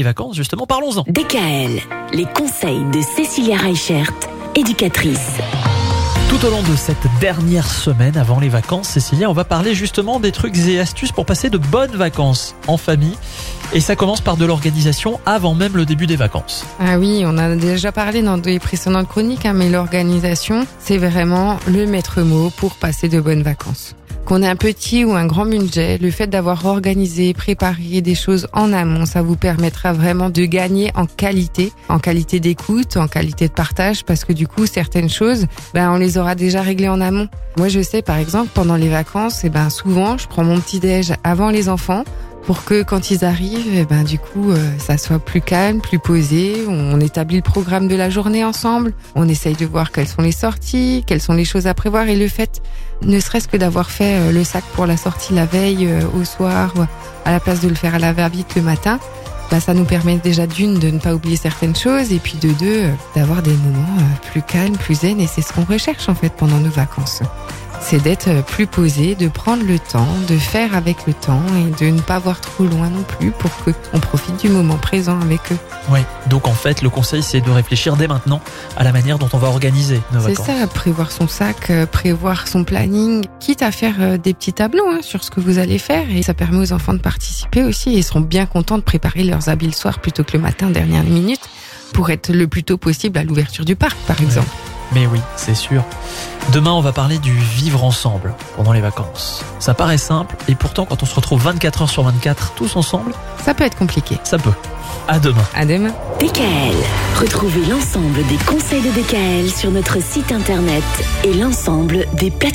Les vacances, justement, parlons-en. DKL, les conseils de Cécilia Reichert, éducatrice. Tout au long de cette dernière semaine avant les vacances, Cécilia, on va parler justement des trucs et astuces pour passer de bonnes vacances en famille. Et ça commence par de l'organisation avant même le début des vacances. Ah oui, on a déjà parlé dans des précédentes chroniques, hein, mais l'organisation, c'est vraiment le maître mot pour passer de bonnes vacances qu'on ait un petit ou un grand budget, le fait d'avoir organisé, préparé des choses en amont, ça vous permettra vraiment de gagner en qualité, en qualité d'écoute, en qualité de partage, parce que du coup, certaines choses, ben, on les aura déjà réglées en amont. Moi, je sais, par exemple, pendant les vacances, et eh ben, souvent, je prends mon petit déj avant les enfants pour que quand ils arrivent, eh ben du coup, euh, ça soit plus calme, plus posé. On établit le programme de la journée ensemble. On essaye de voir quelles sont les sorties, quelles sont les choses à prévoir. Et le fait, ne serait-ce que d'avoir fait euh, le sac pour la sortie la veille euh, au soir, à la place de le faire à la va-vite le matin, bah, ça nous permet déjà d'une de ne pas oublier certaines choses et puis de deux d'avoir des moments plus calmes, plus zen. Et c'est ce qu'on recherche en fait pendant nos vacances c'est d'être plus posé, de prendre le temps, de faire avec le temps et de ne pas voir trop loin non plus pour qu'on profite du moment présent avec eux. Oui, donc en fait le conseil c'est de réfléchir dès maintenant à la manière dont on va organiser nos vacances. C'est ça, prévoir son sac, euh, prévoir son planning, quitte à faire euh, des petits tableaux hein, sur ce que vous allez faire et ça permet aux enfants de participer aussi et ils seront bien contents de préparer leurs habits le soir plutôt que le matin dernière minute pour être le plus tôt possible à l'ouverture du parc par exemple. Mais oui, c'est sûr. Demain, on va parler du vivre ensemble pendant les vacances. Ça paraît simple, et pourtant, quand on se retrouve 24 heures sur 24 tous ensemble, ça peut être compliqué. Ça peut. À demain. À demain. DKL. Retrouvez l'ensemble des conseils de DKL sur notre site internet et l'ensemble des plateformes.